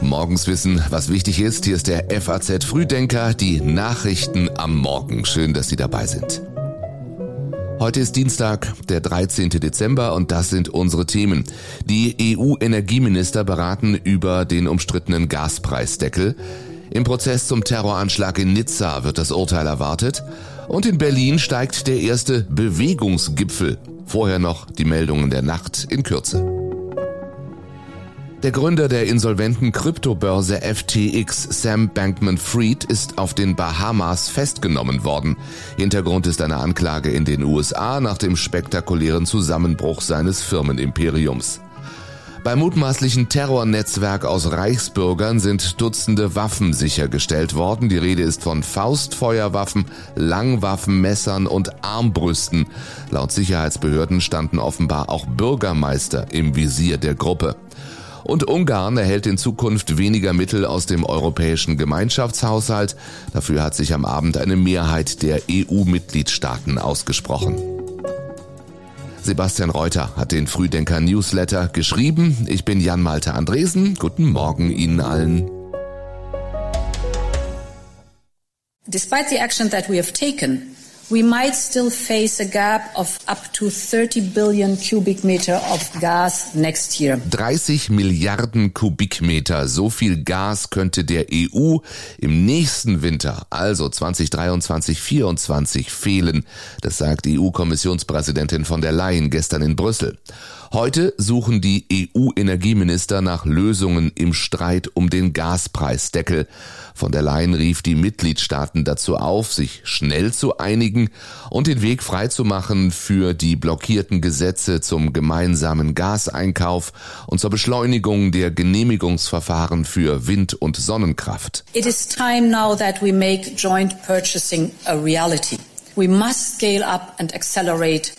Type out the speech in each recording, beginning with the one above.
Morgens wissen, was wichtig ist. Hier ist der FAZ Frühdenker, die Nachrichten am Morgen. Schön, dass Sie dabei sind. Heute ist Dienstag, der 13. Dezember und das sind unsere Themen. Die EU-Energieminister beraten über den umstrittenen Gaspreisdeckel. Im Prozess zum Terroranschlag in Nizza wird das Urteil erwartet. Und in Berlin steigt der erste Bewegungsgipfel. Vorher noch die Meldungen der Nacht in Kürze. Der Gründer der insolventen Kryptobörse FTX, Sam Bankman-Fried, ist auf den Bahamas festgenommen worden. Hintergrund ist eine Anklage in den USA nach dem spektakulären Zusammenbruch seines Firmenimperiums. Beim mutmaßlichen Terrornetzwerk aus Reichsbürgern sind Dutzende Waffen sichergestellt worden. Die Rede ist von Faustfeuerwaffen, Langwaffen, Messern und Armbrüsten. Laut Sicherheitsbehörden standen offenbar auch Bürgermeister im Visier der Gruppe. Und Ungarn erhält in Zukunft weniger Mittel aus dem europäischen Gemeinschaftshaushalt. Dafür hat sich am Abend eine Mehrheit der EU-Mitgliedstaaten ausgesprochen. Sebastian Reuter hat den Frühdenker Newsletter geschrieben. Ich bin Jan Malte Andresen. Guten Morgen Ihnen allen. Despite the action that we have taken, we might still face a gap of up to 30 billion cubic meter of gas next year. 30 Milliarden Kubikmeter, so viel Gas könnte der EU im nächsten Winter, also 2023, 2024 fehlen. Das sagt EU-Kommissionspräsidentin von der Leyen gestern in Brüssel. Heute suchen die EU-Energieminister nach Lösungen im Streit um den Gaspreisdeckel. Von der Leyen rief die Mitgliedstaaten dazu auf, sich schnell zu einigen und den Weg freizumachen für die blockierten Gesetze zum gemeinsamen Gaseinkauf und zur Beschleunigung der Genehmigungsverfahren für Wind- und Sonnenkraft. It is time now that we make joint purchasing a reality. We must scale up and accelerate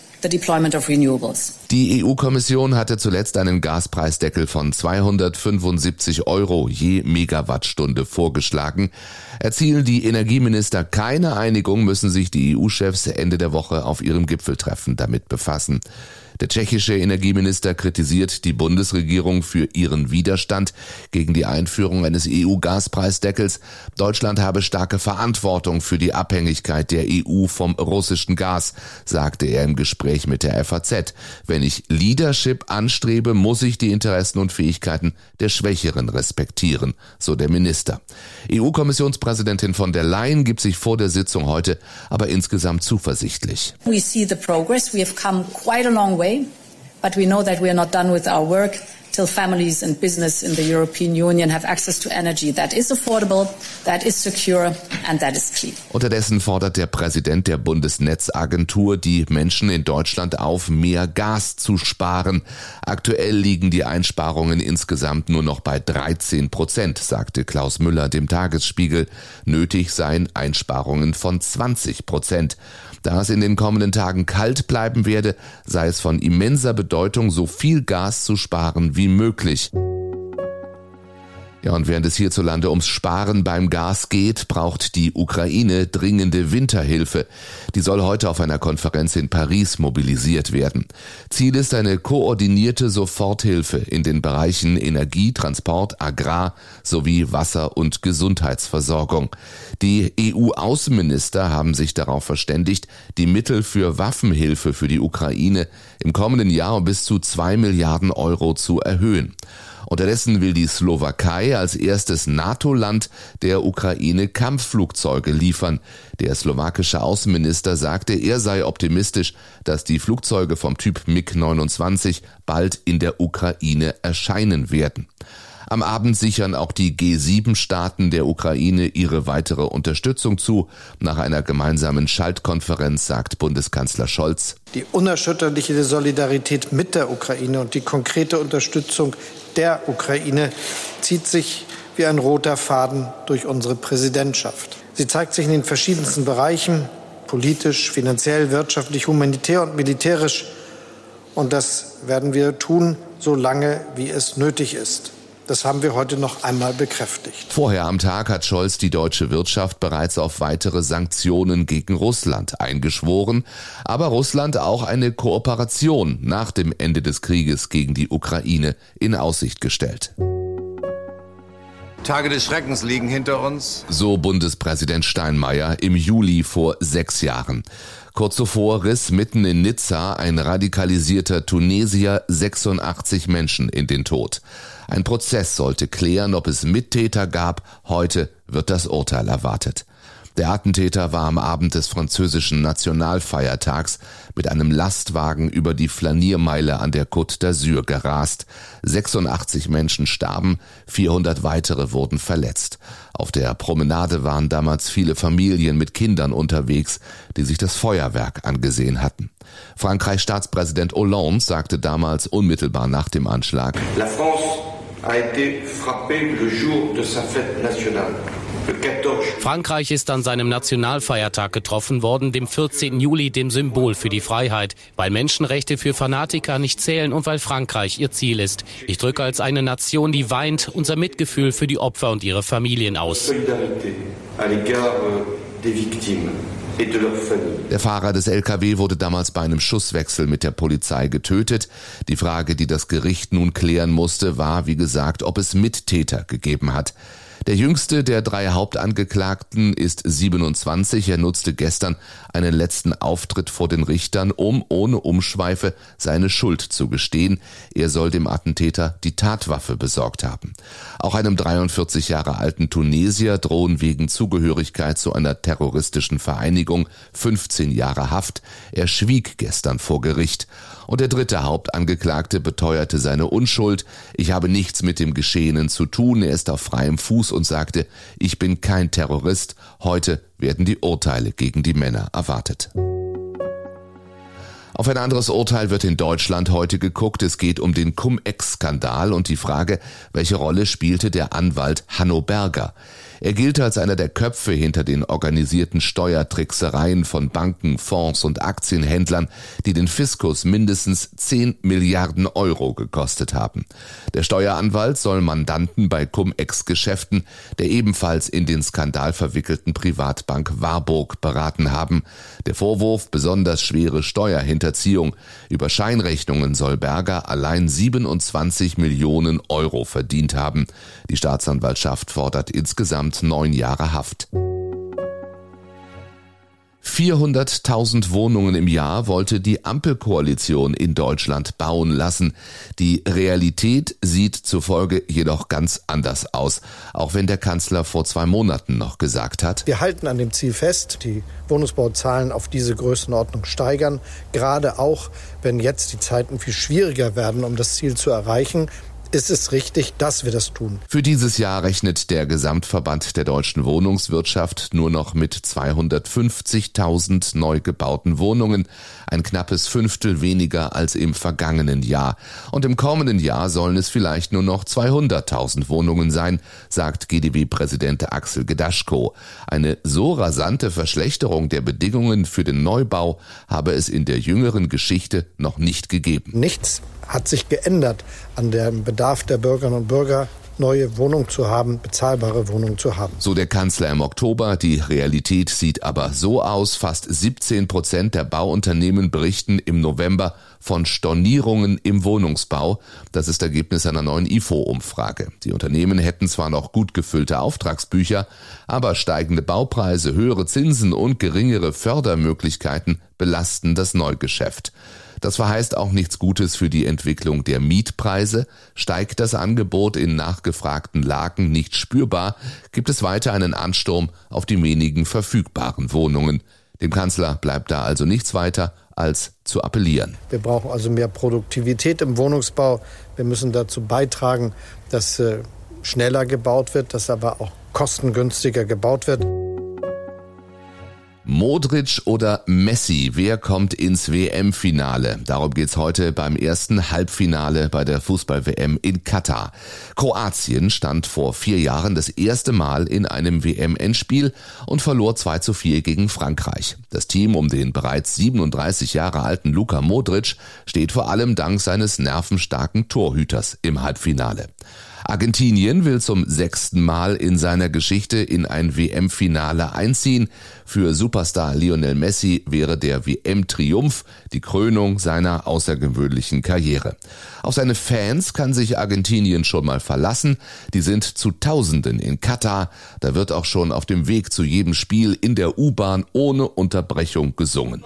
Die EU-Kommission hatte zuletzt einen Gaspreisdeckel von 275 Euro je Megawattstunde vorgeschlagen. Erzielen die Energieminister keine Einigung, müssen sich die EU-Chefs Ende der Woche auf ihrem Gipfeltreffen damit befassen. Der tschechische Energieminister kritisiert die Bundesregierung für ihren Widerstand gegen die Einführung eines EU-Gaspreisdeckels. Deutschland habe starke Verantwortung für die Abhängigkeit der EU vom russischen Gas, sagte er im Gespräch mit der FAZ. Wenn ich Leadership anstrebe, muss ich die Interessen und Fähigkeiten der Schwächeren respektieren, so der Minister. EU-Kommissionspräsidentin von der Leyen gibt sich vor der Sitzung heute aber insgesamt zuversichtlich. We see the progress. We have come quite a long way way, but we know that we are not done with our work till families and business in the European Union have access to energy that is affordable, that is secure and that is clean. Unterdessen fordert der Präsident der Bundesnetzagentur die Menschen in Deutschland auf, mehr Gas zu sparen. Aktuell liegen die Einsparungen insgesamt nur noch bei 13 Prozent, sagte Klaus Müller dem Tagesspiegel. Nötig seien Einsparungen von 20 Prozent. Da es in den kommenden Tagen kalt bleiben werde, sei es von immenser Bedeutung, so viel Gas zu sparen wie möglich. Ja, und während es hierzulande ums Sparen beim Gas geht, braucht die Ukraine dringende Winterhilfe. Die soll heute auf einer Konferenz in Paris mobilisiert werden. Ziel ist eine koordinierte Soforthilfe in den Bereichen Energie, Transport, Agrar sowie Wasser- und Gesundheitsversorgung. Die EU-Außenminister haben sich darauf verständigt, die Mittel für Waffenhilfe für die Ukraine im kommenden Jahr bis zu zwei Milliarden Euro zu erhöhen. Unterdessen will die Slowakei als erstes NATO-Land der Ukraine Kampfflugzeuge liefern. Der slowakische Außenminister sagte, er sei optimistisch, dass die Flugzeuge vom Typ MiG-29 bald in der Ukraine erscheinen werden. Am Abend sichern auch die G7-Staaten der Ukraine ihre weitere Unterstützung zu. Nach einer gemeinsamen Schaltkonferenz sagt Bundeskanzler Scholz. Die unerschütterliche Solidarität mit der Ukraine und die konkrete Unterstützung der Ukraine zieht sich wie ein roter Faden durch unsere Präsidentschaft. Sie zeigt sich in den verschiedensten Bereichen, politisch, finanziell, wirtschaftlich, humanitär und militärisch. Und das werden wir tun, solange wie es nötig ist. Das haben wir heute noch einmal bekräftigt. Vorher am Tag hat Scholz die deutsche Wirtschaft bereits auf weitere Sanktionen gegen Russland eingeschworen, aber Russland auch eine Kooperation nach dem Ende des Krieges gegen die Ukraine in Aussicht gestellt. Tage des Schreckens liegen hinter uns. So Bundespräsident Steinmeier im Juli vor sechs Jahren. Kurz zuvor riss mitten in Nizza ein radikalisierter Tunesier 86 Menschen in den Tod. Ein Prozess sollte klären, ob es Mittäter gab. Heute wird das Urteil erwartet. Der Attentäter war am Abend des französischen Nationalfeiertags mit einem Lastwagen über die Flaniermeile an der Côte d'Azur gerast. 86 Menschen starben, 400 weitere wurden verletzt. Auf der Promenade waren damals viele Familien mit Kindern unterwegs, die sich das Feuerwerk angesehen hatten. Frankreichs Staatspräsident Hollande sagte damals unmittelbar nach dem Anschlag, La France Frankreich ist an seinem Nationalfeiertag getroffen worden, dem 14. Juli, dem Symbol für die Freiheit, weil Menschenrechte für Fanatiker nicht zählen und weil Frankreich ihr Ziel ist. Ich drücke als eine Nation, die weint, unser Mitgefühl für die Opfer und ihre Familien aus. Der Fahrer des LKW wurde damals bei einem Schusswechsel mit der Polizei getötet. Die Frage, die das Gericht nun klären musste, war, wie gesagt, ob es Mittäter gegeben hat. Der jüngste der drei Hauptangeklagten ist 27. Er nutzte gestern einen letzten Auftritt vor den Richtern, um ohne Umschweife seine Schuld zu gestehen. Er soll dem Attentäter die Tatwaffe besorgt haben. Auch einem 43 Jahre alten Tunesier drohen wegen Zugehörigkeit zu einer terroristischen Vereinigung 15 Jahre Haft. Er schwieg gestern vor Gericht. Und der dritte Hauptangeklagte beteuerte seine Unschuld. Ich habe nichts mit dem Geschehenen zu tun. Er ist auf freiem Fuß und sagte, ich bin kein Terrorist. Heute werden die Urteile gegen die Männer erwartet. Auf ein anderes Urteil wird in Deutschland heute geguckt. Es geht um den Cum-Ex-Skandal und die Frage, welche Rolle spielte der Anwalt Hanno Berger. Er gilt als einer der Köpfe hinter den organisierten Steuertricksereien von Banken, Fonds und Aktienhändlern, die den Fiskus mindestens 10 Milliarden Euro gekostet haben. Der Steueranwalt soll Mandanten bei Cum-Ex-Geschäften der ebenfalls in den Skandal verwickelten Privatbank Warburg beraten haben. Der Vorwurf besonders schwere Steuerhinterziehung. Über Scheinrechnungen soll Berger allein 27 Millionen Euro verdient haben. Die Staatsanwaltschaft fordert insgesamt insgesamt neun Jahre Haft. 400.000 Wohnungen im Jahr wollte die Ampelkoalition in Deutschland bauen lassen. Die Realität sieht zufolge jedoch ganz anders aus, auch wenn der Kanzler vor zwei Monaten noch gesagt hat, wir halten an dem Ziel fest, die Wohnungsbauzahlen auf diese Größenordnung steigern, gerade auch wenn jetzt die Zeiten viel schwieriger werden, um das Ziel zu erreichen ist es richtig, dass wir das tun. Für dieses Jahr rechnet der Gesamtverband der deutschen Wohnungswirtschaft nur noch mit 250.000 neu gebauten Wohnungen, ein knappes Fünftel weniger als im vergangenen Jahr. Und im kommenden Jahr sollen es vielleicht nur noch 200.000 Wohnungen sein, sagt GDW-Präsident Axel Gedaschko. Eine so rasante Verschlechterung der Bedingungen für den Neubau habe es in der jüngeren Geschichte noch nicht gegeben. Nichts hat sich geändert an dem Bedarf der Bürgerinnen und Bürger, neue Wohnungen zu haben, bezahlbare Wohnungen zu haben. So der Kanzler im Oktober. Die Realität sieht aber so aus. Fast 17 Prozent der Bauunternehmen berichten im November von Stornierungen im Wohnungsbau. Das ist Ergebnis einer neuen IFO-Umfrage. Die Unternehmen hätten zwar noch gut gefüllte Auftragsbücher, aber steigende Baupreise, höhere Zinsen und geringere Fördermöglichkeiten belasten das Neugeschäft. Das verheißt auch nichts Gutes für die Entwicklung der Mietpreise. Steigt das Angebot in nachgefragten Lagen nicht spürbar, gibt es weiter einen Ansturm auf die wenigen verfügbaren Wohnungen. Dem Kanzler bleibt da also nichts weiter, als zu appellieren. Wir brauchen also mehr Produktivität im Wohnungsbau. Wir müssen dazu beitragen, dass äh, schneller gebaut wird, dass aber auch kostengünstiger gebaut wird. Modric oder Messi, wer kommt ins WM-Finale? Darum geht's heute beim ersten Halbfinale bei der Fußball-WM in Katar. Kroatien stand vor vier Jahren das erste Mal in einem WM-Endspiel und verlor 2 zu 4 gegen Frankreich. Das Team um den bereits 37 Jahre alten Luka Modric steht vor allem dank seines nervenstarken Torhüters im Halbfinale. Argentinien will zum sechsten Mal in seiner Geschichte in ein WM-Finale einziehen. Für Superstar Lionel Messi wäre der WM-Triumph die Krönung seiner außergewöhnlichen Karriere. Auf seine Fans kann sich Argentinien schon mal verlassen. Die sind zu Tausenden in Katar. Da wird auch schon auf dem Weg zu jedem Spiel in der U-Bahn ohne Unterbrechung gesungen.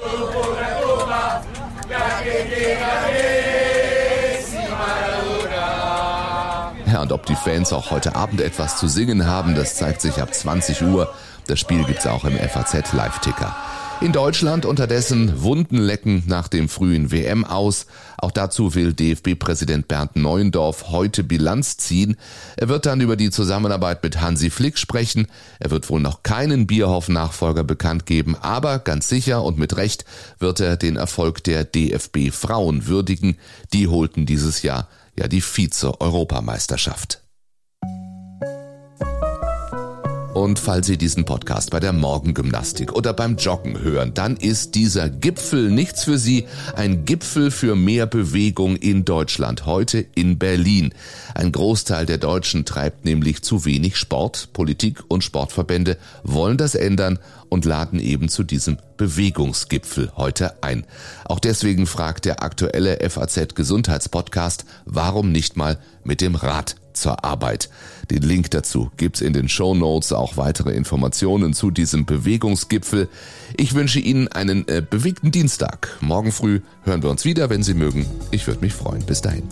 Ja, und ob die Fans auch heute Abend etwas zu singen haben, das zeigt sich ab 20 Uhr. Das Spiel gibt's auch im FAZ Live-Ticker. In Deutschland unterdessen Wunden lecken nach dem frühen WM aus. Auch dazu will DFB-Präsident Bernd Neuendorf heute Bilanz ziehen. Er wird dann über die Zusammenarbeit mit Hansi Flick sprechen. Er wird wohl noch keinen Bierhoff-Nachfolger bekannt geben, aber ganz sicher und mit Recht wird er den Erfolg der DFB Frauen würdigen. Die holten dieses Jahr ja die Vize-Europameisterschaft. Und falls Sie diesen Podcast bei der Morgengymnastik oder beim Joggen hören, dann ist dieser Gipfel nichts für Sie. Ein Gipfel für mehr Bewegung in Deutschland, heute in Berlin. Ein Großteil der Deutschen treibt nämlich zu wenig Sport. Politik und Sportverbände wollen das ändern und laden eben zu diesem Bewegungsgipfel heute ein. Auch deswegen fragt der aktuelle FAZ Gesundheitspodcast, warum nicht mal mit dem Rad zur Arbeit. Den Link dazu gibt's in den Show Notes, auch weitere Informationen zu diesem Bewegungsgipfel. Ich wünsche Ihnen einen äh, bewegten Dienstag. Morgen früh hören wir uns wieder, wenn Sie mögen. Ich würde mich freuen. Bis dahin.